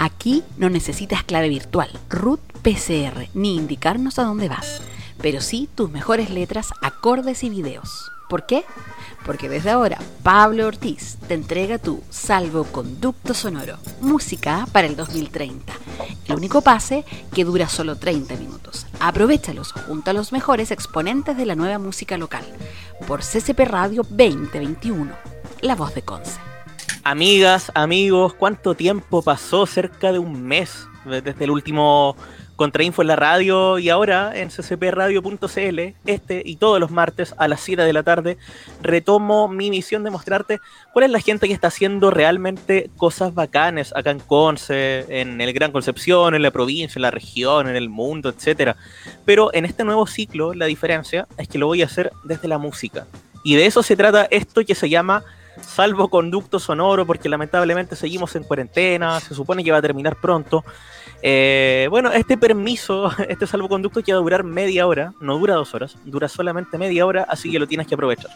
Aquí no necesitas clave virtual, root PCR, ni indicarnos a dónde vas, pero sí tus mejores letras, acordes y videos. ¿Por qué? Porque desde ahora Pablo Ortiz te entrega tu salvoconducto sonoro, música para el 2030. El único pase que dura solo 30 minutos. Aprovechalos junto a los mejores exponentes de la nueva música local por CCP Radio 2021, La Voz de Conce. Amigas, amigos, ¿cuánto tiempo pasó? Cerca de un mes desde el último Contrainfo en la radio y ahora en ccpradio.cl, este y todos los martes a las 7 de la tarde, retomo mi misión de mostrarte cuál es la gente que está haciendo realmente cosas bacanes acá en Conce, en el Gran Concepción, en la provincia, en la región, en el mundo, etc. Pero en este nuevo ciclo, la diferencia es que lo voy a hacer desde la música. Y de eso se trata esto que se llama salvoconducto sonoro, porque lamentablemente seguimos en cuarentena, se supone que va a terminar pronto. Eh, bueno, este permiso, este salvoconducto que va a durar media hora, no dura dos horas, dura solamente media hora, así que lo tienes que aprovechar.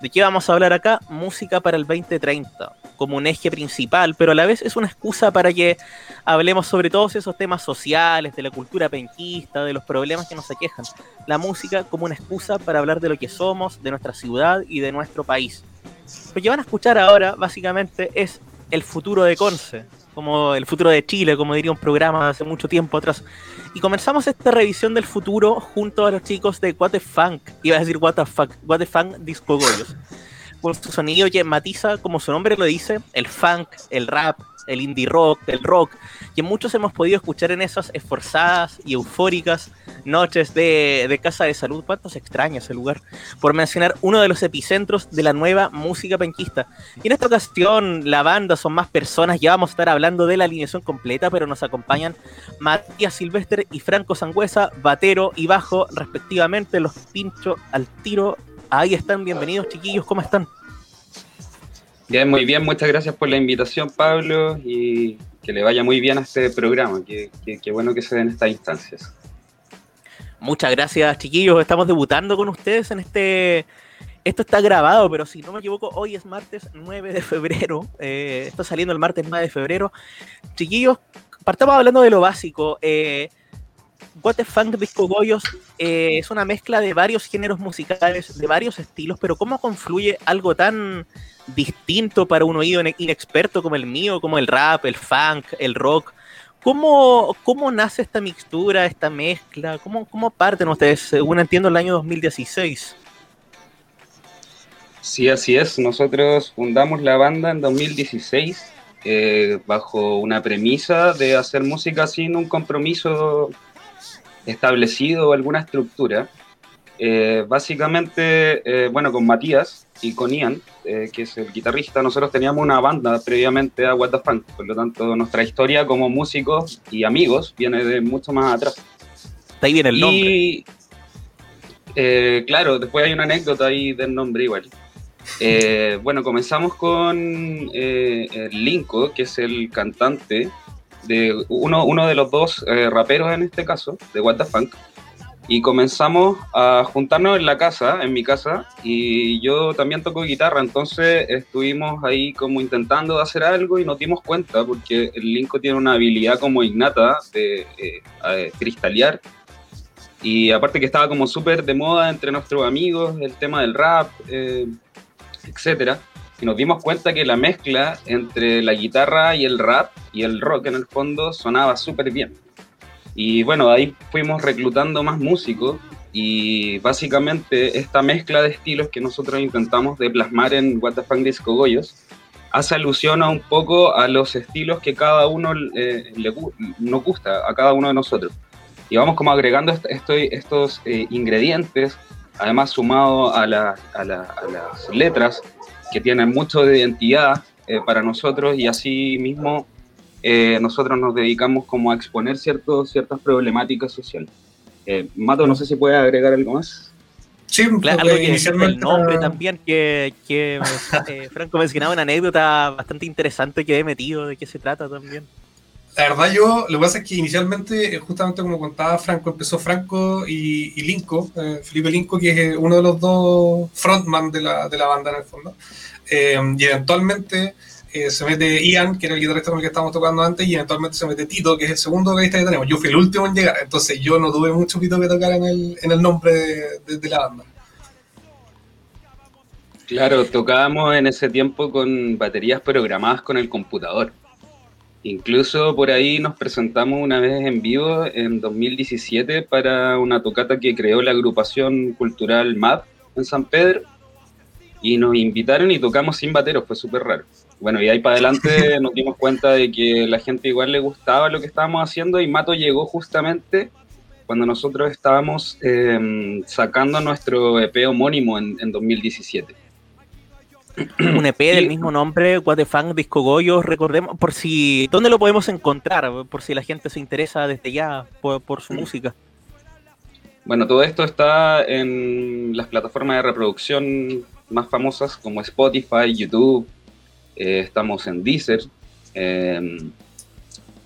¿De qué vamos a hablar acá? Música para el 2030, como un eje principal, pero a la vez es una excusa para que hablemos sobre todos esos temas sociales, de la cultura penquista, de los problemas que nos aquejan. La música como una excusa para hablar de lo que somos, de nuestra ciudad y de nuestro país. Lo que van a escuchar ahora, básicamente, es el futuro de Conce, como el futuro de Chile, como diría un programa hace mucho tiempo atrás. Y comenzamos esta revisión del futuro junto a los chicos de What the Funk, iba a decir What the Fuck, What the Funk Disco Goyos. Con su sonido que matiza, como su nombre lo dice, el funk, el rap, el indie rock, el rock, que muchos hemos podido escuchar en esas esforzadas y eufóricas noches de, Casa de Salud. ¿Cuánto se extraña ese lugar? Por mencionar uno de los epicentros de la nueva música penquista. Y en esta ocasión, la banda son más personas, ya vamos a estar hablando de la alineación completa, pero nos acompañan Matías Silvestre y Franco Sangüesa, batero y bajo, respectivamente, los pincho al tiro. Ahí están, bienvenidos chiquillos, ¿cómo están? Muy bien, muchas gracias por la invitación, Pablo, y que le vaya muy bien a este programa. Qué, bueno que se den estas instancias. Muchas gracias, chiquillos. Estamos debutando con ustedes en este. Esto está grabado, pero si no me equivoco, hoy es martes 9 de febrero. Eh, está saliendo el martes 9 de febrero. Chiquillos, partamos hablando de lo básico. Eh, What the Funk Disco Goyos eh, es una mezcla de varios géneros musicales, de varios estilos, pero ¿cómo confluye algo tan distinto para un oído inexperto como el mío, como el rap, el funk, el rock. ¿Cómo, cómo nace esta mixtura, esta mezcla? ¿Cómo, ¿Cómo parten ustedes, según entiendo, el año 2016? Sí, así es. Nosotros fundamos la banda en 2016 eh, bajo una premisa de hacer música sin un compromiso establecido o alguna estructura. Eh, básicamente, eh, bueno, con Matías y con Ian, eh, que es el guitarrista, nosotros teníamos una banda previamente a What the Funk, por lo tanto nuestra historia como músicos y amigos viene de mucho más atrás. ahí viene el nombre. Y claro, después hay una anécdota ahí del nombre igual. bueno, comenzamos con Linko, que es el cantante de uno, uno de los dos raperos en este caso, de What the Funk, y comenzamos a juntarnos en la casa, en mi casa, y yo también toco guitarra, entonces estuvimos ahí como intentando hacer algo y nos dimos cuenta, porque el Linko tiene una habilidad como innata de eh, cristalear, y aparte que estaba como súper de moda entre nuestros amigos, el tema del rap, eh, etc. Y nos dimos cuenta que la mezcla entre la guitarra y el rap y el rock en el fondo sonaba súper bien. Y bueno, ahí fuimos reclutando más músicos y básicamente esta mezcla de estilos que nosotros intentamos de plasmar en What the Disco Goyos hace alusión a un poco a los estilos que cada uno eh, le, nos gusta, a cada uno de nosotros. Y vamos como agregando estos eh, ingredientes, además sumado a, a, las letras que tienen mucho de identidad eh, para nosotros y así mismo eh, nosotros nos dedicamos como a exponer ciertos, ciertas problemáticas sociales. Eh, Mato, no sé si puede agregar algo más. Sí, claro, algo que inicialmente... el nombre también, que, que eh, Franco mencionaba una anécdota bastante interesante que he metido, de qué se trata también. La verdad yo, lo que pasa es que inicialmente, justamente como contaba Franco, empezó Franco y, y Linko, Felipe Linko, que es uno de los dos frontman de la, de la banda en el fondo. y eventualmente eh, se mete Ian, que era el guitarrista con el que estábamos tocando antes, y eventualmente se mete Tito, que es el segundo guitarrista que tenemos. Yo fui el último en llegar, entonces yo no tuve mucho pito que tocar en el, nombre de, de la banda. Claro, tocábamos en ese tiempo con baterías programadas con el computador. Incluso por ahí nos presentamos una vez en vivo en 2017 para una tocata que creó la agrupación cultural MAP en San Pedro y nos invitaron y tocamos sin bateros, fue súper raro. Bueno, y ahí para adelante nos dimos cuenta de que la gente igual le gustaba lo que estábamos haciendo y Mato llegó justamente cuando nosotros estábamos eh, sacando nuestro EP homónimo en, en 2017 un EP del mismo nombre, What the Funk Disco Goyo, recordemos, por si, ¿dónde lo podemos encontrar? Por si la gente se interesa desde ya por, su música. Bueno, todo esto está en las plataformas de reproducción más famosas como Spotify, YouTube, eh, estamos en Deezer, em,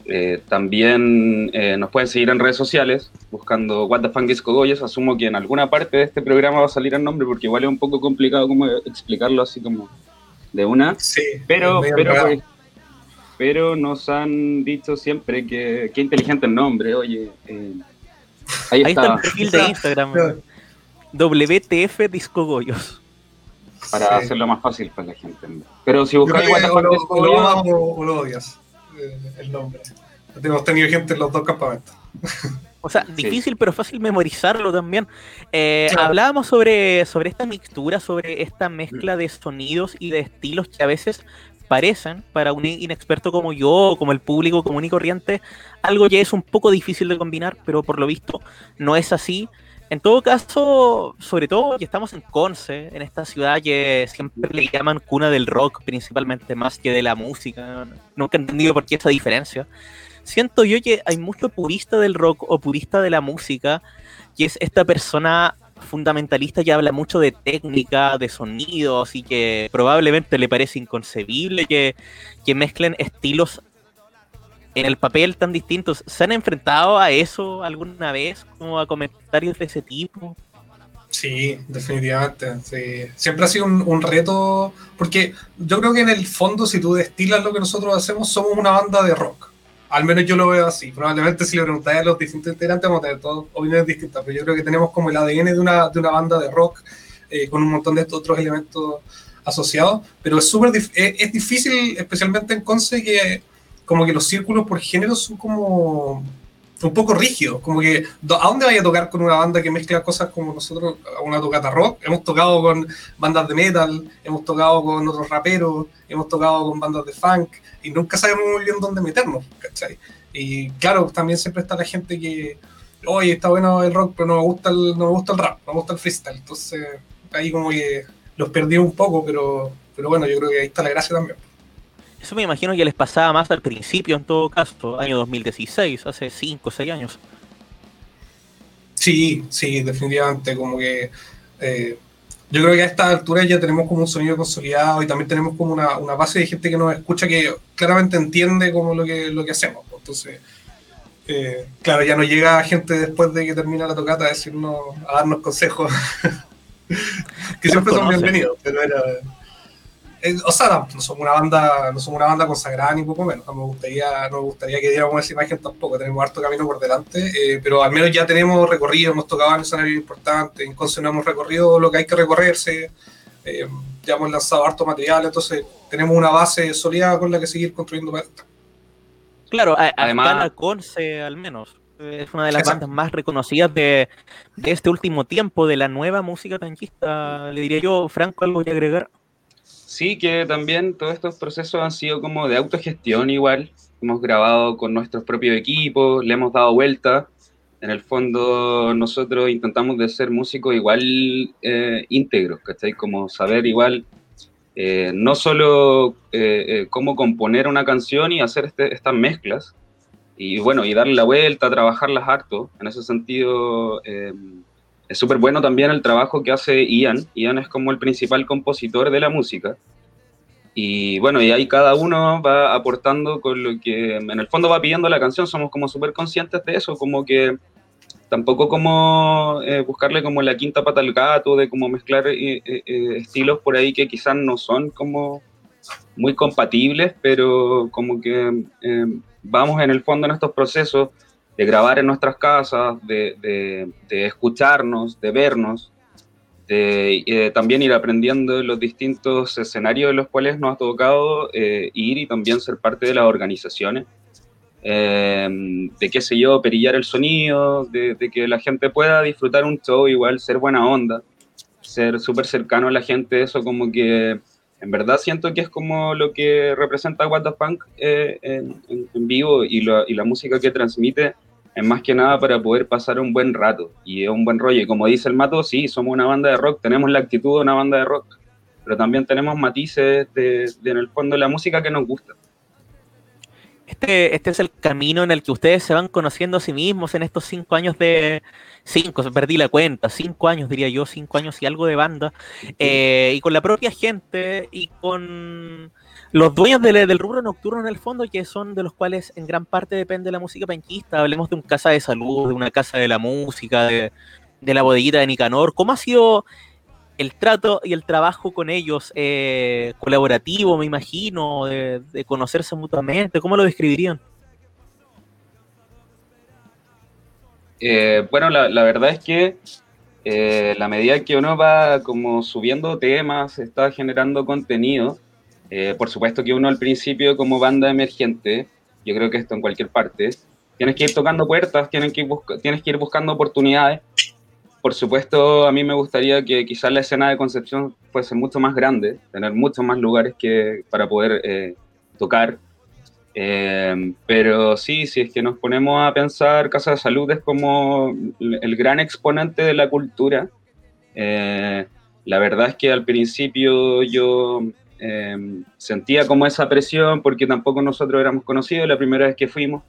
eh, también eh, nos pueden seguir en redes sociales buscando What the Funk Disco Goyos. Asumo que en alguna parte de este programa va a salir el nombre porque igual es un poco complicado como explicarlo así como de una. Sí, pero, pero, pues, pero nos han dicho siempre que qué inteligente el nombre. Oye, eh, ahí, está. el perfil de Instagram. WTF Disco Para hacerlo más fácil para la gente. Pero si buscas What the Funk Disco Goyos. O lo odias el nombre. Hemos tenido gente en los dos campamentos. O sea, difícil pero fácil memorizarlo también. Eh, hablábamos sobre, sobre esta mixtura, sobre esta mezcla de sonidos y de estilos que a veces parecen para un inexperto como yo, como el público común y corriente, algo ya es un poco difícil de combinar, pero por lo visto no es así. En todo caso, sobre todo, que estamos en Conce, en esta ciudad que siempre le llaman cuna del rock, principalmente más que de la música. Nunca he entendido por qué esa diferencia. Siento yo que hay mucho purista del rock o purista de la música, que es esta persona fundamentalista que habla mucho de técnica, de sonidos y que probablemente le parece inconcebible que, que mezclen estilos en el papel tan distintos, ¿se han enfrentado a eso alguna vez? Como a comentarios de ese tipo. Sí, definitivamente. Siempre ha sido un, reto, porque yo creo que en el fondo, si tú destilas lo que nosotros hacemos, somos una banda de rock. Al menos yo lo veo así. Probablemente si le preguntáis a los distintos integrantes, vamos a tener todas opiniones distintas, pero yo creo que tenemos como el ADN de una, de una banda de rock eh, con un montón de estos otros elementos asociados, pero es súper es difícil, especialmente en Conce, que como que los círculos por género son como un poco rígidos, como que ¿a dónde vaya a tocar con una banda que mezcla cosas como nosotros, una tocata rock? Hemos tocado con bandas de metal, hemos tocado con otros raperos, hemos tocado con bandas de funk y nunca sabemos muy bien dónde meternos, ¿cachai? Y claro, también siempre está la gente que, oye, está bueno el rock, pero no me gusta el, no me gusta el rap, no me gusta el freestyle, entonces ahí como que los perdí un poco, pero, pero bueno, yo creo que ahí está la gracia también. Eso me imagino que les pasaba más al principio, en todo caso, año 2016, hace 5 o 6 años. Sí, sí, definitivamente, como que eh, yo creo que a esta altura ya tenemos como un sonido consolidado y también tenemos como una, base de gente que nos escucha que claramente entiende como lo que, lo que hacemos. Entonces, eh, claro, ya no llega gente después de que termina la tocata a decirnos, a darnos consejos, que siempre son bienvenidos, pero era eh, o sea, no somos una banda, no somos una banda consagrada ni poco menos. No me gustaría, no me gustaría que diéramos esa imagen tampoco. Tenemos harto camino por delante, eh, pero al menos ya tenemos recorrido, hemos tocado en escenarios importantes, en Conce no hemos recorrido lo que hay que recorrerse, eh, ya hemos lanzado harto material, entonces tenemos una base sólida con la que seguir construyendo. Claro, además Conce al menos es una de las bandas más reconocidas de, de, este último tiempo, de la nueva música tanquista. Le diría yo, Franco, algo que agregar. Sí, que también todos estos procesos han sido como de autogestión igual. Hemos grabado con nuestros propios equipos, le hemos dado vuelta. En el fondo nosotros intentamos de ser músicos igual eh, íntegros, ¿cachai? Como saber igual eh, no solo eh, cómo componer una canción y hacer este, estas mezclas, y bueno, y darle la vuelta, trabajarlas harto. En ese sentido, es súper bueno también el trabajo que hace Ian. Ian es como el principal compositor de la música. Y bueno, y ahí cada uno va aportando con lo que en el fondo va pidiendo la canción. Somos como súper conscientes de eso, como que tampoco como eh, buscarle como la quinta pata al gato, de como mezclar eh, eh, estilos por ahí que quizás no son como muy compatibles, pero como que vamos en el fondo en estos procesos de grabar en nuestras casas, de, escucharnos, de vernos, de eh, también ir aprendiendo los distintos escenarios en los cuales nos ha tocado eh, ir y también ser parte de las organizaciones. de qué sé yo, perillar el sonido, de, de, que la gente pueda disfrutar un show, igual ser buena onda, ser súper cercano a la gente, eso como que en verdad siento que es como lo que representa What the eh, en, vivo y, la música que transmite es más que nada para poder pasar un buen rato y es un buen rollo. Y como dice el Mato, sí, somos una banda de rock, tenemos la actitud de una banda de rock, pero también tenemos matices de, en el fondo de la música que nos gusta. Este, este es el camino en el que ustedes se van conociendo a sí mismos en estos cinco años de, cinco, perdí la cuenta, cinco años diría yo, cinco años y algo de banda, eh, y con la propia gente y con los dueños del, rubro nocturno en el fondo, que son de los cuales en gran parte depende la música panquista, hablemos de un casa de salud, de una casa de la música, de, la bodeguita de Nicanor, ¿cómo ha sido el trato y el trabajo con ellos eh, colaborativo, me imagino, de, de conocerse mutuamente? ¿Cómo lo describirían? Eh, bueno, la, verdad es que eh, la medida que uno va como subiendo temas, está generando contenido, eh, por supuesto que uno al principio como banda emergente, yo creo que esto en cualquier parte, tienes que ir tocando puertas, tienes que ir, tienes que ir buscando oportunidades. Por supuesto, a mí me gustaría que quizás la escena de Concepción fuese mucho más grande, tener muchos más lugares que, para poder tocar. Eh, pero sí, si es que nos ponemos a pensar, Casa de Salud es como el gran exponente de la cultura. Eh, la verdad es que al principio yo eh, sentía como esa presión porque tampoco nosotros éramos conocidos la primera vez que fuimos,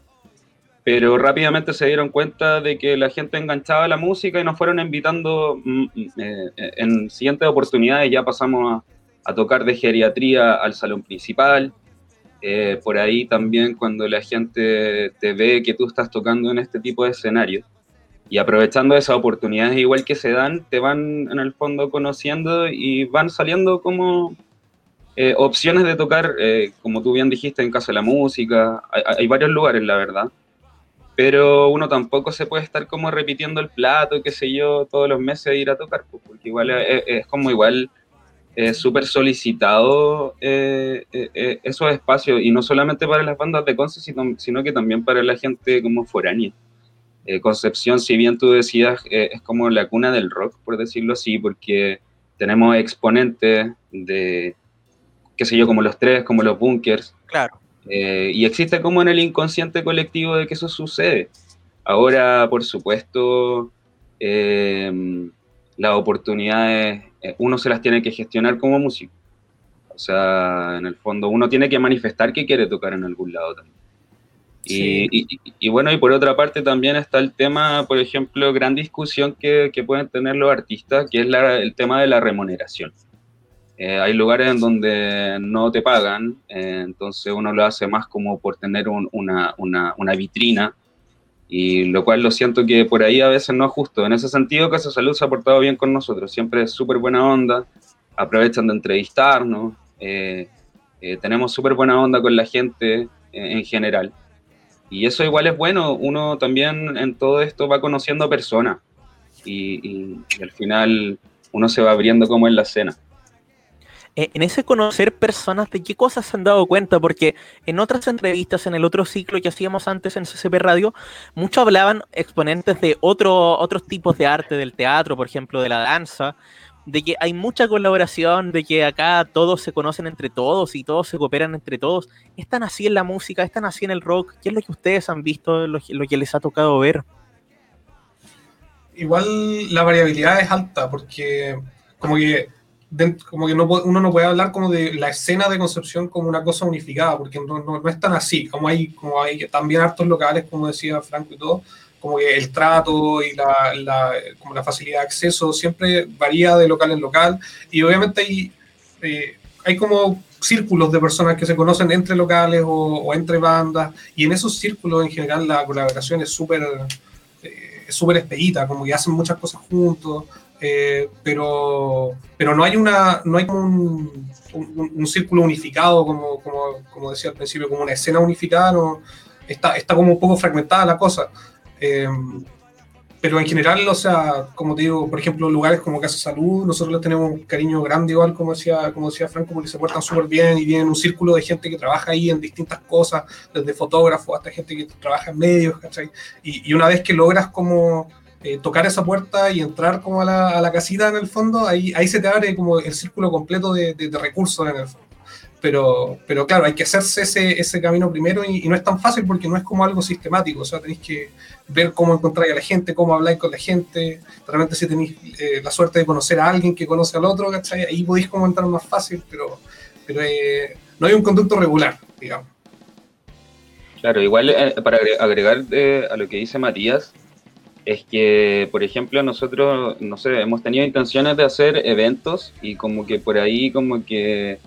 pero rápidamente se dieron cuenta de que la gente enganchaba la música y nos fueron invitando mm, mm, en siguientes oportunidades. Ya pasamos a, a tocar de geriatría al salón principal. Eh, por ahí también cuando la gente te ve que tú estás tocando en este tipo de escenarios y aprovechando esas oportunidades igual que se dan, te van en el fondo conociendo y van saliendo como eh, opciones de tocar, eh, como tú bien dijiste, en Casa de la Música, hay, varios lugares, la verdad, pero uno tampoco se puede estar como repitiendo el plato, qué sé yo, todos los meses de ir a tocar, pues, porque igual es como igual es súper solicitado eh, eh, eh, esos espacios, y no solamente para las bandas de Concepción, sino, que también para la gente como foránea. Concepción, si bien tú decías, es como la cuna del rock, por decirlo así, porque tenemos exponentes de, qué sé yo, como los tres, como los bunkers. Claro. y existe como en el inconsciente colectivo de que eso sucede. Ahora, por supuesto, las oportunidades eh, uno se las tiene que gestionar como músico. O sea, en el fondo uno tiene que manifestar que quiere tocar en algún lado también. Y, bueno, y por otra parte también está el tema, por ejemplo, gran discusión que, pueden tener los artistas, que es el tema de la remuneración. Eh, hay lugares en donde no te pagan, eh, entonces uno lo hace más como por tener una, una, vitrina y lo cual lo siento que por ahí a veces no es justo. En ese sentido, Casa Salud se ha portado bien con nosotros, siempre es súper buena onda, aprovechan de entrevistarnos, eh, eh, tenemos súper buena onda con la gente eh, en general. Y eso igual es bueno, uno también en todo esto va conociendo personas y, y al final uno se va abriendo como en la escena. Eh, en ese conocer personas, ¿de qué cosas se han dado cuenta? Porque en otras entrevistas, en el otro ciclo que hacíamos antes en CCP Radio, muchos hablaban exponentes de otro, otros tipos de arte, del teatro, por ejemplo, de la danza, de que hay mucha colaboración, de que acá todos se conocen entre todos y todos se cooperan entre todos. ¿Están así en la música? ¿Están así en el rock? ¿Qué es lo que ustedes han visto, lo, lo que les ha tocado ver? Igual la variabilidad es alta, porque como que como que uno no puede hablar como de la escena de Concepción como una cosa unificada, porque no, no, es tan así, como hay, como hay también hartos locales, como decía Franco y todo, como que el trato y la, la, como la facilidad de acceso siempre varía de local en local, y obviamente hay, eh, hay como círculos de personas que se conocen entre locales o, entre bandas, y en esos círculos en general la colaboración es súper eh, súper expedita, como que hacen muchas cosas juntos, eh, pero, pero no hay una no hay un, un, círculo unificado, como, como, como, decía al principio, como una escena unificada, no, está, está como un poco fragmentada la cosa. Eh, pero en general, o sea, como te digo, por ejemplo, lugares como Casa Salud, nosotros les tenemos un cariño grande igual, como decía, como decía Franco, porque se portan súper bien y tienen un círculo de gente que trabaja ahí en distintas cosas, desde fotógrafos hasta gente que trabaja en medios, ¿cachai? Y, y una vez que logras como eh, tocar esa puerta y entrar como a la, casita en el fondo, ahí, ahí se te abre como el círculo completo de, recursos en el fondo. Pero, pero claro, hay que hacerse ese, ese camino primero y, y, no es tan fácil porque no es como algo sistemático, o sea, tenéis que ver cómo encontrar a la gente, cómo habláis con la gente, realmente si tenéis eh, la suerte de conocer a alguien que conoce al otro, ¿cachai? Ahí podéis como entrar más fácil, pero, pero eh, no hay un conducto regular, digamos. Claro, igual eh, para agregar a lo que dice Matías, es que, por ejemplo, nosotros, no sé, hemos tenido intenciones de hacer eventos y como que por ahí como que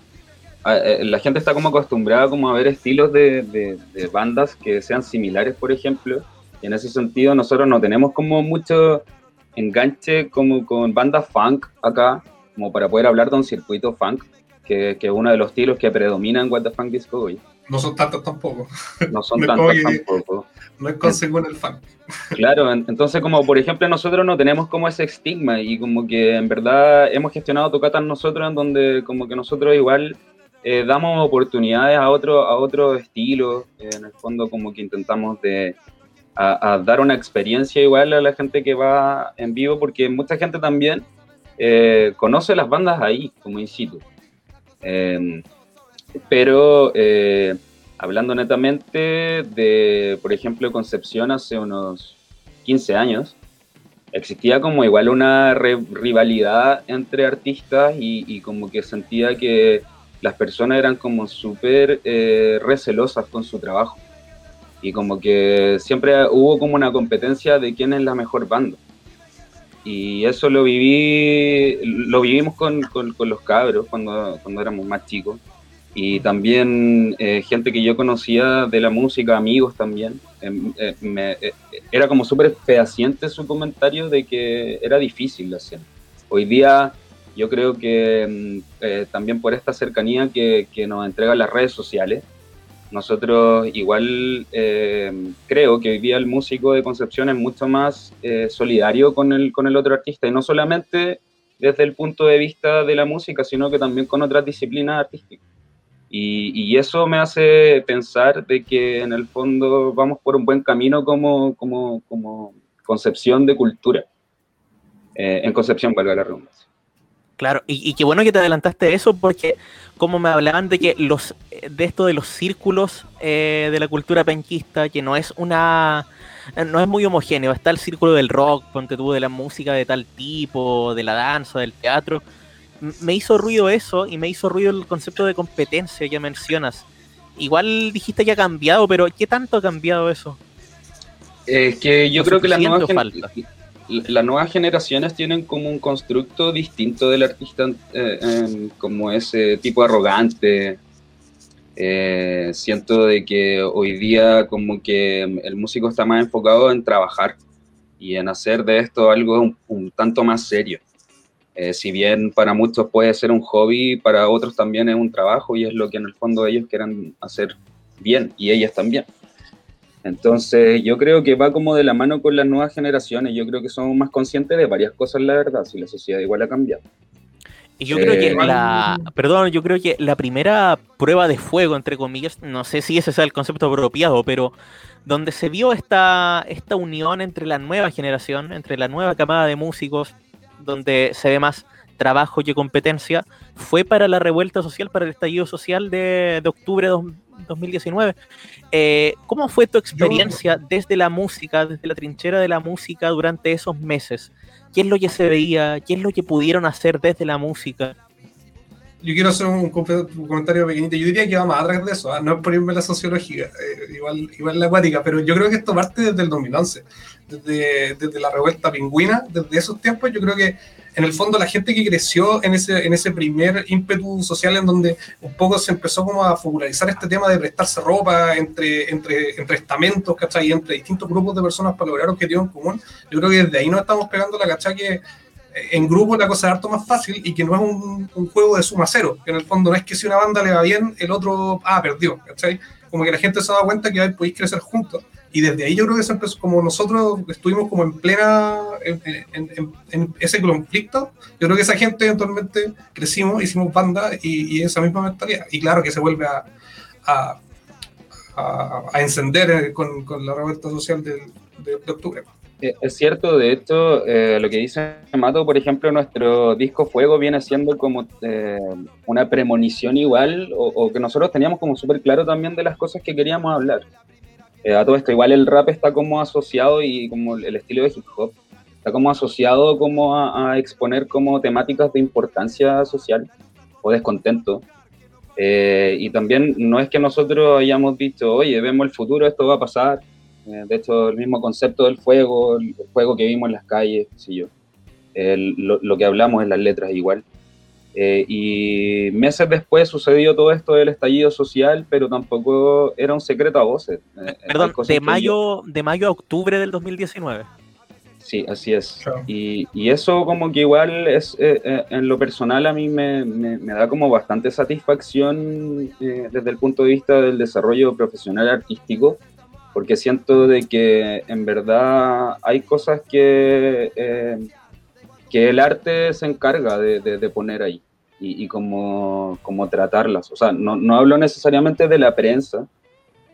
eh, la gente está como acostumbrada como a ver estilos de, de, de, bandas que sean similares, por ejemplo. Y en ese sentido nosotros no tenemos como mucho enganche como con bandas funk acá, como para poder hablar de un circuito funk, que, que es uno de los estilos que predomina en What the Funk Disco hoy. No son tantos tampoco. No son no tantos tampoco. No es con el funk. Claro, entonces como por ejemplo nosotros no tenemos como ese estigma y como que en verdad hemos gestionado tocatas nosotros en donde como que nosotros igual eh, damos oportunidades a otro, a otro estilo, eh, en el fondo como que intentamos de a, a, dar una experiencia igual a la gente que va en vivo, porque mucha gente también eh, conoce las bandas ahí, como in situ. Pero eh, hablando netamente de, por ejemplo, Concepción hace unos 15 años, existía como igual una rivalidad entre artistas y, y como que sentía que las personas eran como súper eh, recelosas con su trabajo. Y como que siempre hubo como una competencia de quién es la mejor banda. Y eso lo viví, lo vivimos con, con, con los cabros cuando, cuando éramos más chicos. Y también eh, gente que yo conocía de la música, amigos también. Eh, me, eh, era como súper fehaciente su comentario de que era difícil la escena. Hoy día yo creo que eh, también por esta cercanía que, nos entregan las redes sociales, nosotros igual eh, creo que hoy día el músico de Concepción es mucho más eh, solidario con el, con el otro artista y no solamente desde el punto de vista de la música, sino que también con otras disciplinas artísticas. Y, y, eso me hace pensar de que en el fondo vamos por un buen camino como, como, como concepción de cultura. en Concepción, valga la redundancia. Claro, y, y, qué bueno que te adelantaste eso porque como me hablaban de que los de esto de los círculos eh, de la cultura penquista, que no es una no es muy homogéneo, está el círculo del rock, ponte tú de la música de tal tipo, de la danza, del teatro. Me hizo ruido eso y me hizo ruido el concepto de competencia que mencionas. Igual dijiste que ha cambiado, pero ¿qué tanto ha cambiado eso? Es eh, que yo creo que la nueva falta? las nuevas generaciones tienen como un constructo distinto del artista, eh, eh, como ese tipo arrogante. Eh, siento de que hoy día como que el músico está más enfocado en trabajar y en hacer de esto algo un, un tanto más serio. Eh, si bien para muchos puede ser un hobby, para otros también es un trabajo y es lo que en el fondo ellos quieran hacer bien y ellas también. Entonces, yo creo que va como de la mano con las nuevas generaciones. Yo creo que somos más conscientes de varias cosas, la verdad, si la sociedad igual ha cambiado. Y yo eh, creo que la, perdón, yo creo que la primera prueba de fuego, entre comillas, no sé si ese sea el concepto apropiado, pero donde se vio esta, esta unión entre la nueva generación, entre la nueva camada de músicos, donde se ve más trabajo que competencia, fue para la revuelta social, para el estallido social de, de octubre de 2019. Eh, ¿Cómo fue tu experiencia Yo... desde la música, desde la trinchera de la música durante esos meses? ¿Qué es lo que se veía? ¿Qué es lo que pudieron hacer desde la música? Yo quiero hacer un, un comentario pequeñito. Yo diría que va más atrás de eso, ¿eh? no es por irme la sociología, eh, igual, igual la acuática, pero yo creo que esto parte desde el 2011, desde, desde la revuelta pingüina, desde esos tiempos. Yo creo que en el fondo la gente que creció en ese, en ese primer ímpetu social en donde un poco se empezó como a popularizar este tema de prestarse ropa entre, entre, entre estamentos, ¿cachai? Entre distintos grupos de personas para lograr objetivos en común. Yo creo que desde ahí nos estamos pegando la cachai que, en grupo la cosa es harto más fácil y que no es un, juego de suma cero, que en el fondo no es que si una banda le va bien, el otro, ah, perdió, ¿cachai? Como que la gente se da cuenta que podéis crecer juntos. Y desde ahí yo creo que se empezó, como nosotros estuvimos como en plena, en, ese conflicto, yo creo que esa gente eventualmente crecimos, hicimos banda y, esa misma mentalidad. Y claro que se vuelve a, a, a, encender con, con, la revuelta social de, de, de octubre. Eh, es cierto, de hecho, eh, lo que dice Mato, por ejemplo, nuestro disco Fuego viene siendo como eh, una premonición igual, o, que nosotros teníamos como súper claro también de las cosas que queríamos hablar. Eh, a todo esto, igual el rap está como asociado y como el estilo de hip hop, está como asociado como a, a exponer como temáticas de importancia social o descontento. Y también no es que nosotros hayamos dicho, oye, vemos el futuro, esto va a pasar, de hecho, el mismo concepto del fuego, el fuego que vimos en las calles, sí yo. El, lo, lo, que hablamos en las letras igual. Eh, y meses después sucedió todo esto del estallido social, pero tampoco era un secreto a voces. Eh, Perdón, de mayo, yo... de mayo a octubre del 2019. Sí, así es. Claro. Y, y, eso como que igual es, eh, en lo personal a mí me, me, me da como bastante satisfacción desde el punto de vista del desarrollo profesional artístico porque siento de que en verdad hay cosas que, eh, que el arte se encarga de, de, de poner ahí y, y como, como, tratarlas. O sea, no, no, hablo necesariamente de la prensa,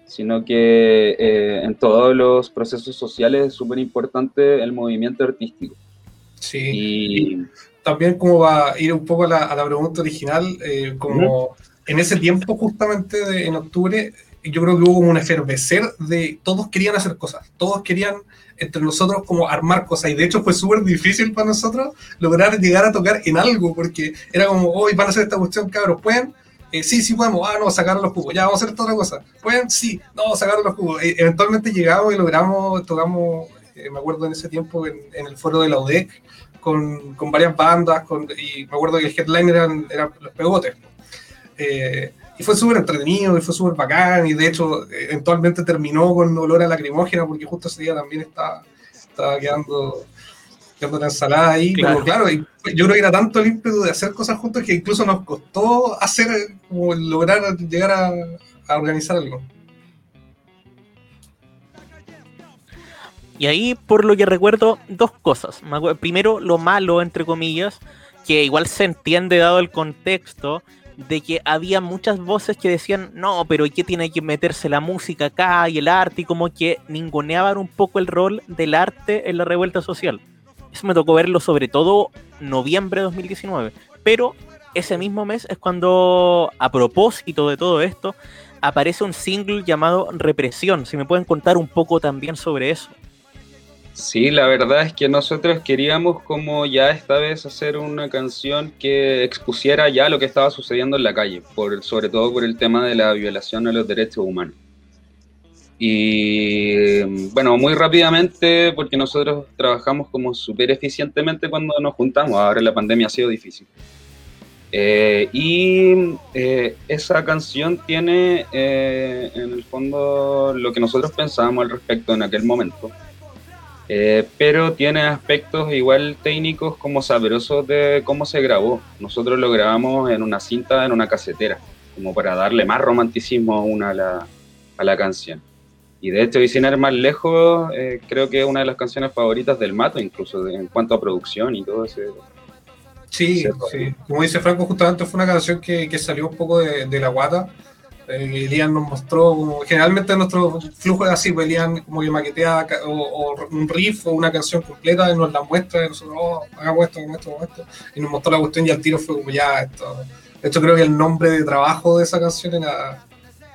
sino que eh, en todos los procesos sociales es súper importante el movimiento artístico. Sí. Y, también como va a ir un poco a la, a la pregunta original, eh, como uh -huh. en ese tiempo justamente de, en octubre yo creo que hubo un efervecer de todos querían hacer cosas, todos querían entre nosotros como armar cosas y de hecho fue súper difícil para nosotros lograr llegar a tocar en algo porque era como, hoy van a hacer esta cuestión, cabros, ¿pueden? Eh, sí, sí podemos, ah, no, sacar los jugos, ya vamos a hacer otra cosa, ¿pueden? Sí, no, sacar los jugos. E eventualmente llegamos y logramos, tocamos, eh, me acuerdo en ese tiempo en, en, el foro de la UDEC con, con varias bandas con, y me acuerdo que el headline eran, eran los pegotes. Eh, y fue súper entretenido y fue súper bacán y de hecho eventualmente terminó con olor a lacrimógena porque justo ese día también estaba, estaba quedando, quedando la ensalada ahí, claro. pero claro, yo creo que era tanto el ímpetu de hacer cosas juntos que incluso nos costó hacer, como lograr llegar a, a organizar algo. Y ahí, por lo que recuerdo, dos cosas. Primero, lo malo, entre comillas, que igual se entiende dado el contexto, de que había muchas voces que decían, no, pero ¿qué tiene que meterse la música acá y el arte? Y como que ninguneaban un poco el rol del arte en la revuelta social. Eso me tocó verlo sobre todo noviembre de 2019. Pero ese mismo mes es cuando, a propósito de todo esto, aparece un single llamado Represión. Si me pueden contar un poco también sobre eso. Sí, la verdad es que nosotros queríamos como ya esta vez hacer una canción que expusiera ya lo que estaba sucediendo en la calle, sobre todo por el tema de la violación a los derechos humanos. Y bueno, muy rápidamente, porque nosotros trabajamos como súper eficientemente cuando nos juntamos, ahora la pandemia ha sido difícil. Eh, y eh, esa canción tiene eh, en el fondo lo que nosotros pensábamos al respecto en aquel momento eh, pero tiene aspectos igual técnicos como sabrosos de cómo se grabó. Nosotros lo grabamos en una cinta, en una casetera, como para darle más romanticismo una a, la, a la canción. Y de hecho, y sin ir más lejos, eh, creo que es una de las canciones favoritas del Mato, incluso en cuanto a producción y todo ese. Sí, sí. como dice Franco, justamente fue una canción que, que salió un poco de, de la guata eh, Elian nos mostró, como, generalmente nuestro flujo es así, pues Elian como que maquetea o, o, un riff o una canción completa y nos la muestra y nosotros, oh, hagamos esto, hagamos esto, hagamos esto, y nos mostró la cuestión y al tiro fue como ya esto. De hecho creo que el nombre de trabajo de esa canción era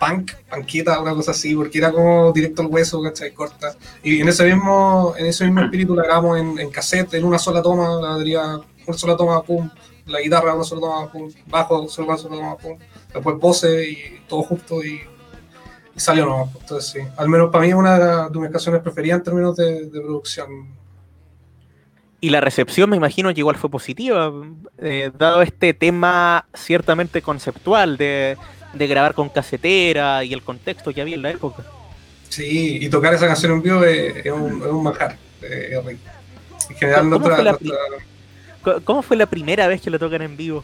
Punk, Panqueta, una cosa así, porque era como directo al hueso, ¿cachai? Corta. Y en ese mismo, en ese mismo espíritu la grabamos en, en cassette, en una sola toma, la batería, una sola toma, pum, la guitarra, una sola toma, pum, bajo, una sola toma, pum después voces y todo justo y, y salió no Entonces, sí, al menos para mí es una de mis canciones preferidas en términos de, de, producción. Y la recepción me imagino que igual fue positiva, eh, dado este tema ciertamente conceptual de, de, grabar con casetera y el contexto que había en la época. Sí, y tocar esa canción en vivo es, es un, es un manjar. Eh, en general, nuestra, nuestra, ¿Cómo fue la primera vez que lo tocan en vivo?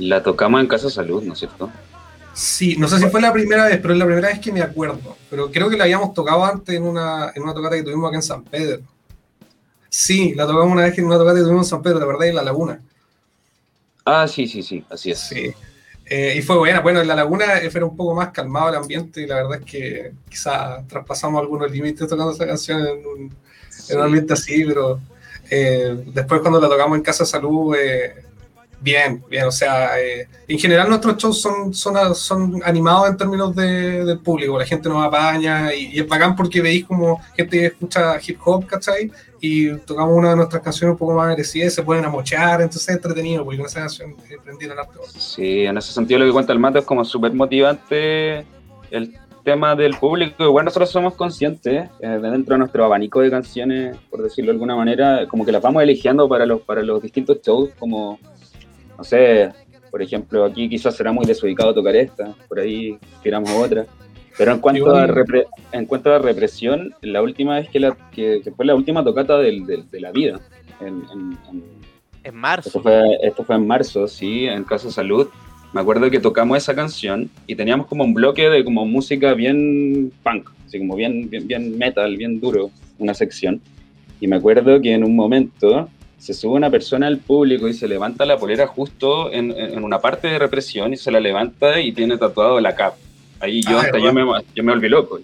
La tocamos en Casa Salud, ¿no es cierto? Sí, no sé si fue la primera vez, pero es la primera vez que me acuerdo. Pero creo que la habíamos tocado antes en una, en una tocata que tuvimos acá en San Pedro. Sí, la tocamos una vez en una tocata que tuvimos en San Pedro, de verdad, en La Laguna. Ah, sí, sí, sí, así es. Sí. Eh, y fue buena. Bueno, en La Laguna eh, fue un poco más calmado el ambiente y la verdad es que quizá traspasamos algunos límites tocando esa canción en un, en un ambiente así, pero eh, después cuando la tocamos en Casa Salud, eh, bien, bien, o sea, eh, en general nuestros shows son, son, son animados en términos de, del público, la gente nos apaña y, y, es bacán porque veis como gente que escucha hip hop, ¿cachai? Y tocamos una de nuestras canciones un poco más agresivas, se pueden amochar, entonces es entretenido, porque con esa canción prendieron harto. Sí, en ese sentido lo que cuenta el Mato es como súper motivante el tema del público, igual nosotros somos conscientes eh, de dentro de nuestro abanico de canciones, por decirlo de alguna manera, como que las vamos eligiendo para los, para los distintos shows, como, no sé, por ejemplo, aquí quizás será muy desubicado tocar esta, por ahí tiramos otra. Pero en cuanto, a, repre en cuanto a represión, la última vez que, la, que, que fue la última tocata del, del, de la vida, en, en, en, en marzo. Esto fue, esto fue en marzo, sí, en Casa Salud me acuerdo que tocamos esa canción y teníamos como un bloque de como música bien punk, así como bien, bien, bien metal, bien duro, una sección. Y me acuerdo que en un momento se sube una persona al público y se levanta la polera justo en, en una parte de represión y se la levanta y tiene tatuado la cap. Ahí yo, ah, hasta yo me, yo me volví loco.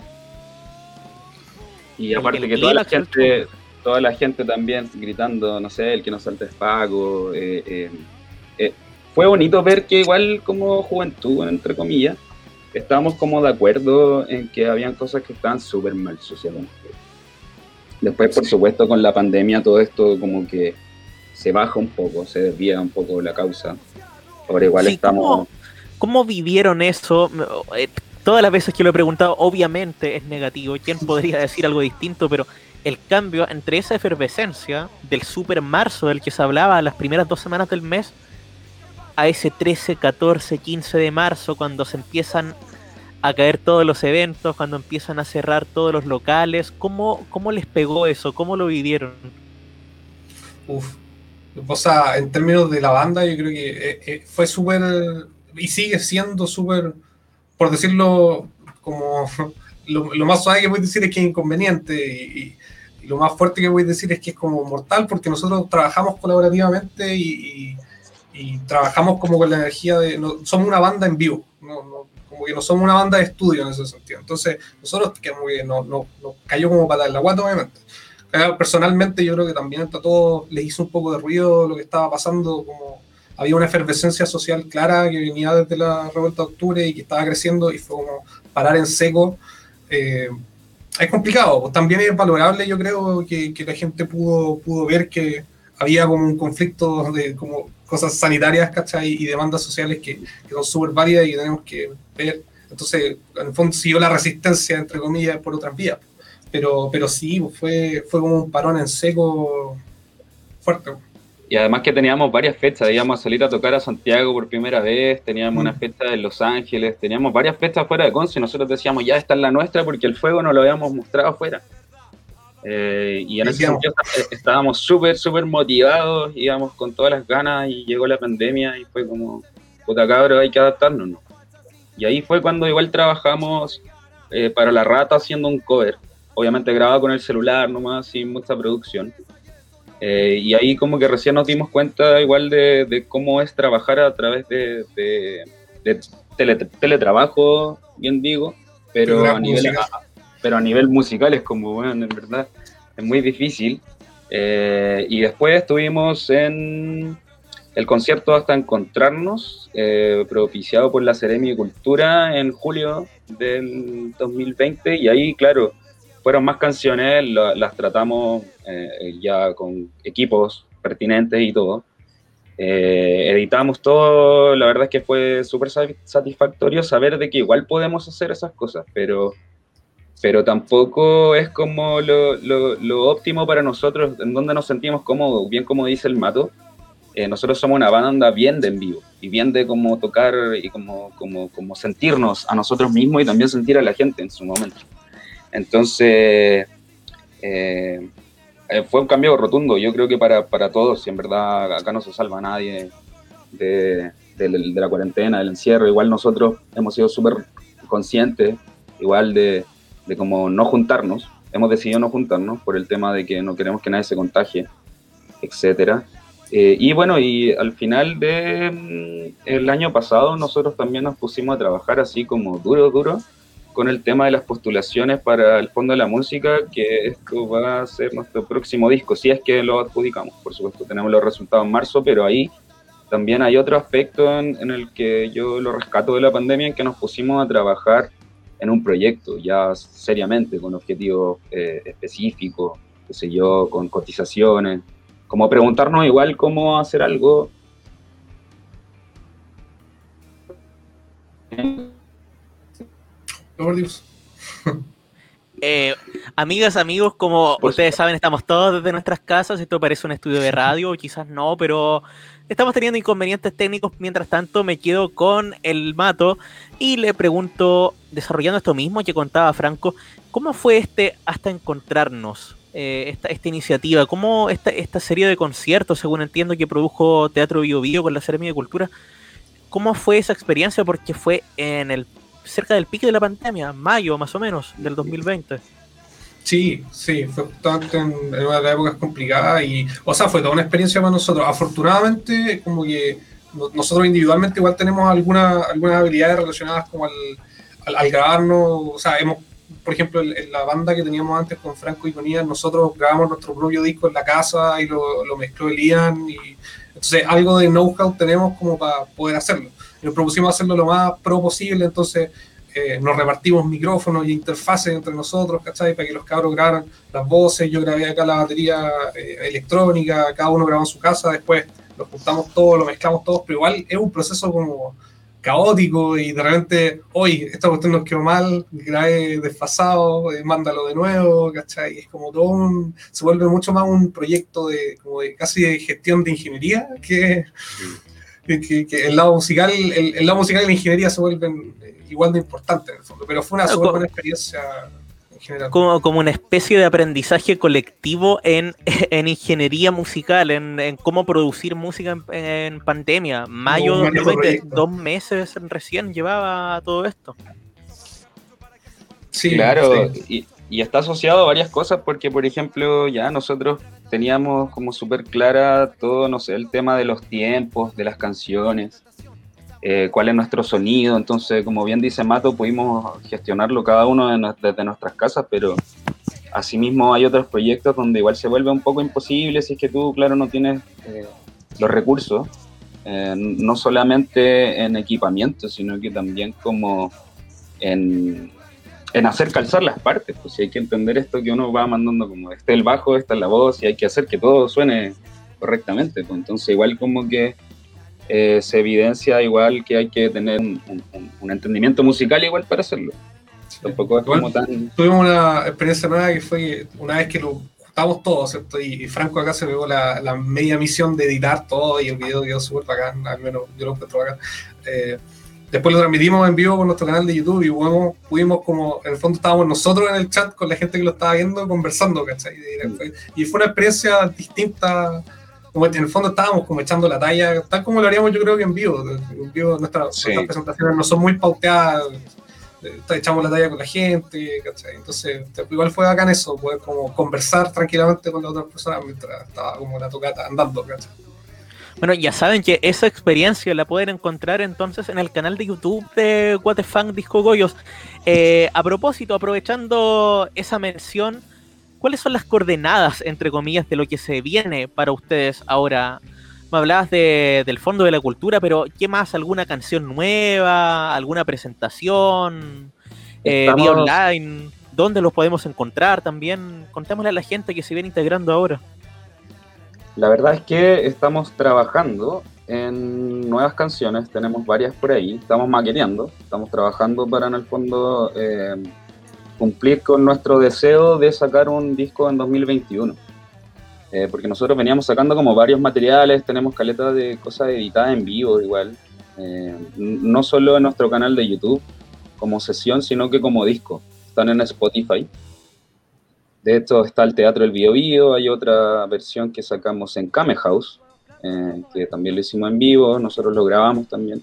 Y aparte que toda la gente, toda la gente también gritando, no sé, el que no salte es Paco, eh, eh, eh, fue bonito ver que igual como juventud, entre comillas, estábamos como de acuerdo en que habían cosas que estaban súper mal socialmente. Después, por supuesto, con la pandemia todo esto como que se baja un poco, se desvía un poco la causa. Ahora igual sí, estamos... ¿cómo, ¿Cómo vivieron eso? Todas las veces que lo he preguntado, obviamente es negativo. ¿Quién podría decir algo distinto? Pero el cambio entre esa efervescencia del super marzo del que se hablaba las primeras dos semanas del mes a ese 13, 14, 15 de marzo, cuando se empiezan a caer todos los eventos, cuando empiezan a cerrar todos los locales? ¿Cómo, cómo les pegó eso? ¿Cómo lo vivieron? Uf. O sea, en términos de la banda, yo creo que eh, eh, fue súper, y sigue siendo súper, por decirlo como, lo, lo, más suave que a decir es que es inconveniente, y, y, y, lo más fuerte que a decir es que es como mortal, porque nosotros trabajamos colaborativamente y, y trabajamos como con la energía de. No, somos una banda en vivo, no, no, como que no somos una banda de estudio en ese sentido. Entonces, nosotros que muy bien, no, no, no cayó como para la guata, obviamente. Personalmente, yo creo que también a todos les hizo un poco de ruido lo que estaba pasando, como había una efervescencia social clara que venía desde la revuelta de octubre y que estaba creciendo y fue como parar en seco. Eh, es complicado, pues también es valorable, yo creo, que, la gente pudo, pudo ver que había como un conflicto de como cosas sanitarias, ¿cachai? Y demandas sociales que, que son súper válidas y tenemos que ver. Entonces, en el fondo siguió la resistencia, entre comillas, por otras vías. Pero, pero sí, fue, fue como un parón en seco fuerte. Y además que teníamos varias fechas, íbamos a salir a tocar a Santiago por primera vez, teníamos mm. una fecha en Los Ángeles, teníamos varias fechas fuera de Conce y nosotros decíamos, ya esta es la nuestra porque el fuego no lo habíamos mostrado afuera. Eh, y en ese sentido estábamos súper, súper motivados, íbamos con todas las ganas y llegó la pandemia y fue como, puta cabrón, hay que adaptarnos. ¿no? Y ahí fue cuando igual trabajamos eh, para La Rata haciendo un cover, obviamente grabado con el celular nomás, sin mucha producción. Eh, y ahí como que recién nos dimos cuenta igual de, de cómo es trabajar a través de, de, de tele, teletrabajo, bien digo, pero a nivel, a, pero a nivel musical es como, bueno, en verdad es muy difícil. Eh, y después estuvimos en el concierto hasta encontrarnos, eh, propiciado por la Seremi de Cultura en julio del 2020, y ahí, claro, fueron más canciones, la, las tratamos eh, ya con equipos pertinentes y todo. Eh, editamos todo, la verdad es que fue súper satisfactorio saber de que igual podemos hacer esas cosas, pero pero tampoco es como lo, lo, lo, óptimo para nosotros, en donde nos sentimos cómodos, bien como dice el Mato. Eh, nosotros somos una banda bien de en vivo y bien de como tocar y como, como, como sentirnos a nosotros mismos y también sentir a la gente en su momento. Entonces, eh, eh, fue un cambio rotundo, yo creo que para, para todos, y en verdad acá no se salva nadie de, de, de la cuarentena, del encierro, igual nosotros hemos sido súper conscientes, igual de, de como no juntarnos, hemos decidido no juntarnos por el tema de que no queremos que nadie se contagie, etcétera. Eh, y bueno, y al final del el año pasado nosotros también nos pusimos a trabajar así como duro, duro, con el tema de las postulaciones para el Fondo de la Música, que esto va a ser nuestro próximo disco, si es que lo adjudicamos, por supuesto, tenemos los resultados en marzo, pero ahí también hay otro aspecto en, el que yo lo rescato de la pandemia, en que nos pusimos a trabajar en un proyecto ya seriamente, con objetivos eh, específicos, qué sé yo, con cotizaciones, como preguntarnos igual cómo hacer algo. Eh, amigas, amigos, como Por ustedes saben, estamos todos desde nuestras casas. Esto parece un estudio de radio, quizás no, pero estamos teniendo inconvenientes técnicos. Mientras tanto, me quedo con el mato y le pregunto, desarrollando esto mismo que contaba Franco, ¿cómo fue este hasta encontrarnos? eh, esta, esta iniciativa, cómo esta, esta serie de conciertos, según entiendo, que produjo Teatro Bio Bio con la Seremia de Cultura, ¿cómo fue esa experiencia? Porque fue en el cerca del pique de la pandemia, mayo más o menos del 2020. Sí, sí, fue justamente en, una de las épocas complicadas y, o sea, fue toda una experiencia para nosotros. Afortunadamente, como que no- nosotros individualmente igual tenemos alguna, algunas habilidades relacionadas como al, grabarnos, o sea, hemos, por ejemplo, en, la banda que teníamos antes con Franco y con nosotros grabamos nuestro propio disco en la casa y lo, lo mezcló el Ian y entonces algo de know-how tenemos como para poder hacerlo. Nos propusimos hacerlo lo más pro posible, entonces eh, nos repartimos micrófonos y interfaces entre nosotros, ¿cachai? Para que los cabros grabaran las voces, yo grabé acá la batería eh, electrónica, cada uno grabó en su casa, después lo juntamos todo, lo mezclamos todos, pero igual es un proceso como caótico y de repente, hoy esta cuestión nos quedó mal, grabé desfasado, eh, mándalo de nuevo, ¿cachai? Es como todo un, se vuelve mucho más un proyecto de, como de casi de gestión de ingeniería que, que, que- que el lado musical, el, el lado musical y la ingeniería se vuelven eh, igual de importantes en el fondo, pero fue una Claro, súper buena experiencia en general. Como, como una especie de aprendizaje colectivo en, en ingeniería musical, en, en cómo producir música en, en pandemia. Mayo Un manejo 2020, proyecto. dos meses recién llevaba todo esto. Sí, claro, sí. Y, está asociado a varias cosas porque, por ejemplo, ya nosotros teníamos como súper clara todo, no sé, el tema de los tiempos, de las canciones, eh, cuál es nuestro sonido, entonces, como bien dice Mato, pudimos gestionarlo cada uno de desde nuestras casas, pero asimismo hay otros proyectos donde igual se vuelve un poco imposible si es que tú, claro, no tienes eh, los recursos, eh, no solamente en equipamiento, sino que también como en, en hacer calzar las partes, pues si hay que entender esto que uno va mandando como este el bajo, esta es la voz, y hay que hacer que todo suene correctamente, pues entonces igual como que eh, se evidencia igual que hay que tener un, un- un entendimiento musical igual para hacerlo, tampoco es Igual como tan... Tuvimos una experiencia nueva que fue una vez que lo juntamos todos, ¿cierto? Y, y Franco acá se pegó la, la media misión de editar todo y el video quedó súper bacán, al menos yo lo encuentro bacán. Eh, después lo transmitimos en vivo por nuestro canal de YouTube y pudimos, pudimos como, en el fondo estábamos nosotros en el chat con la gente que lo estaba viendo conversando, ¿cachai? Y, y fue una experiencia distinta. Como en el fondo estábamos como echando la talla, tal como lo haríamos yo creo que en vivo. En vivo nuestras, Sí. nuestras presentaciones no son muy pauteadas, eh, echamos la talla con la gente, ¿cachai? Entonces, igual fue bacán eso, poder como conversar tranquilamente con las otras personas mientras estaba como la tocata andando, ¿cachai? Bueno, ya saben que esa experiencia la pueden encontrar entonces en el canal de YouTube de What the Funk Disco Goyos. Eh, a propósito, aprovechando esa mención, ¿cuáles son las coordenadas, entre comillas, de lo que se viene para ustedes ahora? Me hablabas de- del Fondo de la Cultura, pero ¿qué más? ¿Alguna canción nueva? ¿Alguna presentación? Eh, ¿Vía online? ¿Dónde los podemos encontrar también? Contémosle a la gente que se viene integrando ahora. La verdad es que estamos trabajando en nuevas canciones, tenemos varias por ahí, estamos maqueteando, estamos trabajando para en el fondo eh, cumplir con nuestro deseo de sacar un disco en 2021. Eh, porque nosotros veníamos sacando como varios materiales, tenemos caleta de cosas editadas en vivo igual, eh, no solo en nuestro canal de YouTube como sesión, sino que como disco, están en Spotify. De hecho está el Teatro El Bio Bio, hay otra versión que sacamos en Kame House, eh, que también lo hicimos en vivo, nosotros lo grabamos también.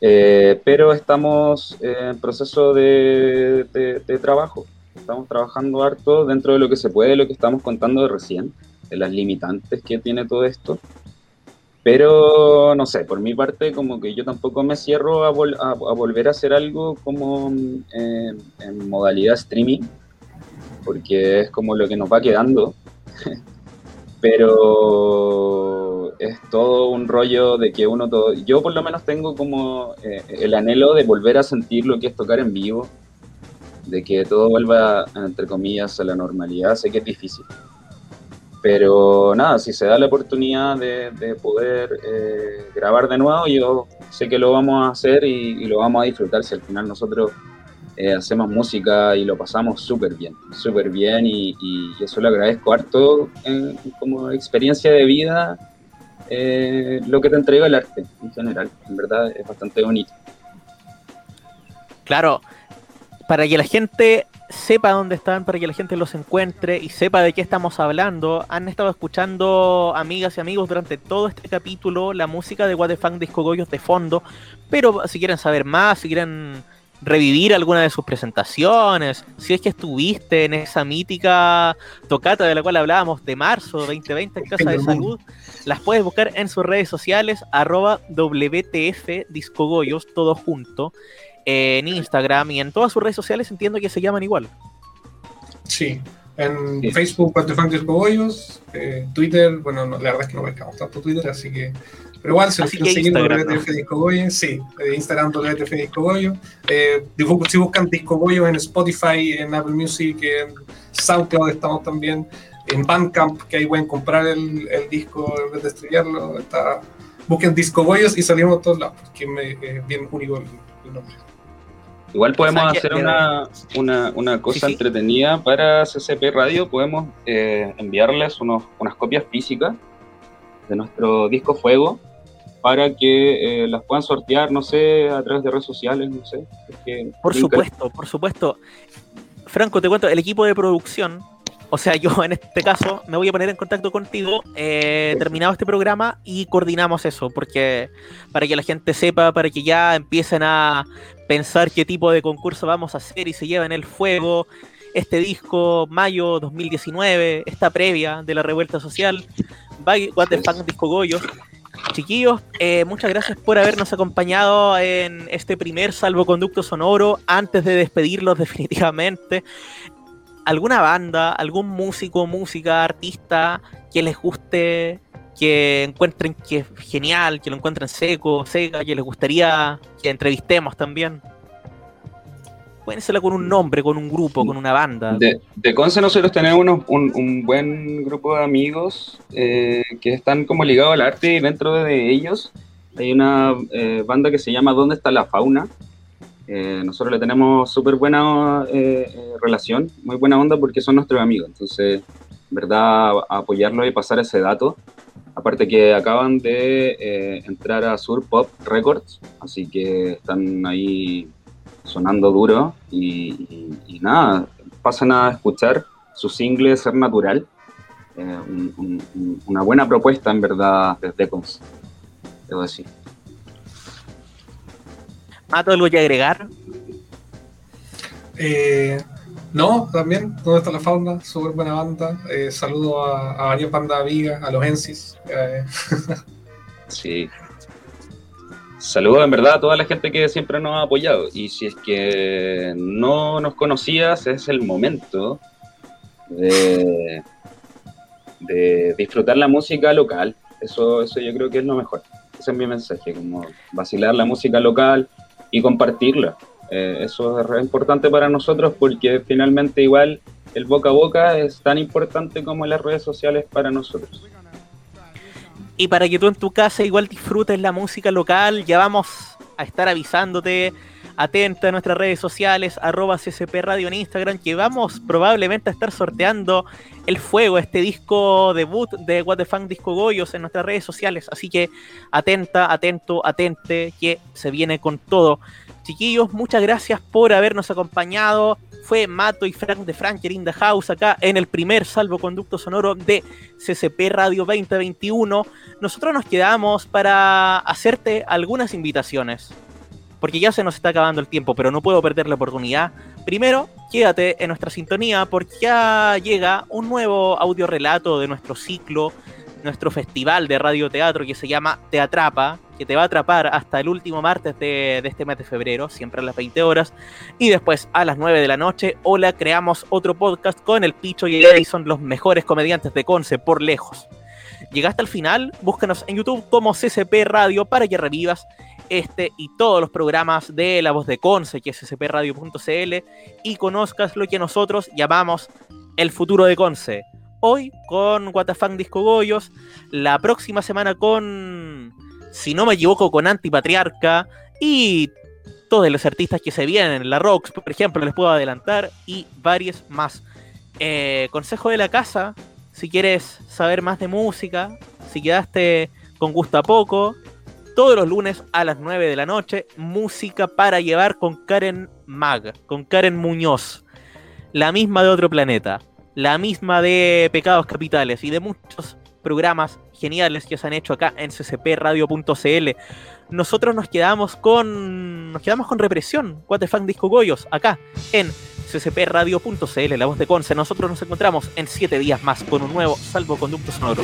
Eh, pero estamos en proceso de, de, trabajo, estamos trabajando harto dentro de lo que se puede, lo que estamos contando de recién, de las limitantes que tiene todo esto. Pero no sé, por mi parte, como que yo tampoco me cierro a, a, volver a hacer algo como eh, en modalidad streaming, porque es como lo que nos va quedando. Pero es todo un rollo de que uno todo. Yo, por lo menos, tengo como eh, el anhelo de volver a sentir lo que es tocar en vivo, de que todo vuelva, entre comillas, a la normalidad. Sé que es difícil pero nada, si se da la oportunidad de, poder eh, grabar de nuevo, yo sé que lo vamos a hacer y, lo vamos a disfrutar. Si al final nosotros eh, hacemos música y lo pasamos súper bien, súper bien y, eso lo agradezco harto como experiencia de vida, eh, lo que te entrega el arte en general. En verdad es bastante bonito. Claro, para que la gente sepa dónde están, para que la gente los encuentre y sepa de qué estamos hablando. Han estado escuchando, amigas y amigos, durante todo este capítulo la música de What the Funk Disco Goyos de fondo. Pero si quieren saber más, si quieren revivir alguna de sus presentaciones, si es que estuviste en esa mítica tocata de la cual hablábamos de marzo 2020 en Casa de Salud, las puedes buscar en sus redes sociales, arroba WTF Discogoyos, todo junto en Instagram y en todas sus redes sociales entiendo que se llaman igual. Sí, en Facebook, What the eh, Twitter, bueno, la verdad es que no marcamos tanto Twitter, así que. Pero igual, si nos quieren seguir en WTF Discogoyo, sí, eh, Instagram WTF Discogoyo. Eh, si buscan Discogoyo en Spotify, en Apple Music, en SoundCloud estamos también, en Bandcamp, que ahí pueden comprar el, el disco en vez de estrellarlo. Está, busquen Discogoyos y salimos todos lados, porque es bien único el nombre. Igual podemos hacer una, una, una, cosa entretenida para CCP Radio. Podemos eh, enviarles unos, unas copias físicas de nuestro disco Fuego para que eh, las puedan sortear, no sé, a través de redes sociales, no sé. por supuesto, por supuesto. Franco, te cuento, el equipo de producción o sea, yo en este caso me voy a poner en contacto contigo eh, terminado este programa y coordinamos eso, porque para que la gente sepa, para que ya empiecen a pensar qué tipo de concurso vamos a hacer y se lleven el fuego. Este disco, mayo 2019, esta previa de la revuelta social, What the Disco. Chiquillos, eh, muchas gracias por habernos acompañado en este primer salvoconducto sonoro. Antes de despedirlos definitivamente, alguna banda, algún músico, música, artista que les guste, que encuentren que es genial, que lo encuentren seco, seca, que les gustaría que entrevistemos también. Serlo con un nombre, con un grupo, con una banda. De, de Conce nosotros tenemos un, buen grupo de amigos eh, que están como ligados al arte y dentro de ellos hay una eh, banda que se llama ¿Dónde está la fauna? Eh, nosotros le tenemos súper buena relación, muy buena onda porque son nuestros amigos. Entonces, en verdad, apoyarlos y pasar ese dato. Aparte que acaban de entrar a Sur Pop Records, así que están ahí sonando duro y, nada, pasan a escuchar su single Ser Natural. una buena propuesta en verdad desde Cons, debo decir. ¿Mato algo que agregar? Eh, no, también, ¿dónde está la fauna? Súper buena banda. Eh, saludo a, a varias bandas amigas, a los Ensis. Eh. sí. Saludo en verdad a toda la gente que siempre nos ha apoyado. Y si es que no nos conocías, es el momento de, de disfrutar la música local. Eso, eso yo creo que es lo mejor. Ese es mi mensaje, como vacilar la música local, y compartirla. Eh, eso es importante para nosotros porque finalmente igual el boca a boca es tan importante como las redes sociales para nosotros. Y para que tú en tu casa igual disfrutes la música local, ya vamos a estar avisándote, atenta a nuestras redes sociales, arroba CCP Radio en Instagram, que vamos probablemente a estar sorteando el fuego, este disco debut de What the Funk Disco Goyos en nuestras redes sociales. Así que atenta, atento, atente, que se viene con todo. Chiquillos, muchas gracias por habernos acompañado. Fue Mato y Frank de Franker in the House acá en el primer salvoconducto sonoro de CCP Radio 2021. Nosotros nos quedamos para hacerte algunas invitaciones. Porque ya se nos está acabando el tiempo, pero no puedo perder la oportunidad. Primero, quédate en nuestra sintonía porque ya llega un nuevo audio relato de nuestro ciclo nuestro festival de radioteatro que se llama Te Atrapa, que te va a atrapar hasta el último martes de, este mes de febrero, siempre a las 20 horas. Y después a las 9 de la noche, hola, creamos otro podcast con el Picho y el Edison, los mejores comediantes de Conce, por lejos. Llegaste al final, búscanos en YouTube como CCP Radio para que revivas este y todos los programas de La Voz de Conce, que es scpradio.cl, y conozcas lo que nosotros llamamos el futuro de Conce hoy con WTF Disco Goyos, la próxima semana con, si no me equivoco, con Antipatriarca y todos los artistas que se vienen, la Rocks, por ejemplo, les puedo adelantar, y varios más. Eh, consejo de la casa, si quieres saber más de música, si quedaste con gusto a poco, todos los lunes a las 9 de la noche, música para llevar con Karen Mag, con Karen Muñoz, la misma de otro planeta la misma de Pecados Capitales y de muchos programas geniales que se han hecho acá en ccpradio.cl. Nosotros nos quedamos con nos quedamos con represión, Fan Disco Goyos, acá en ccpradio.cl, la voz de Conce. Nosotros nos encontramos en siete días más con un nuevo salvoconducto sonoro.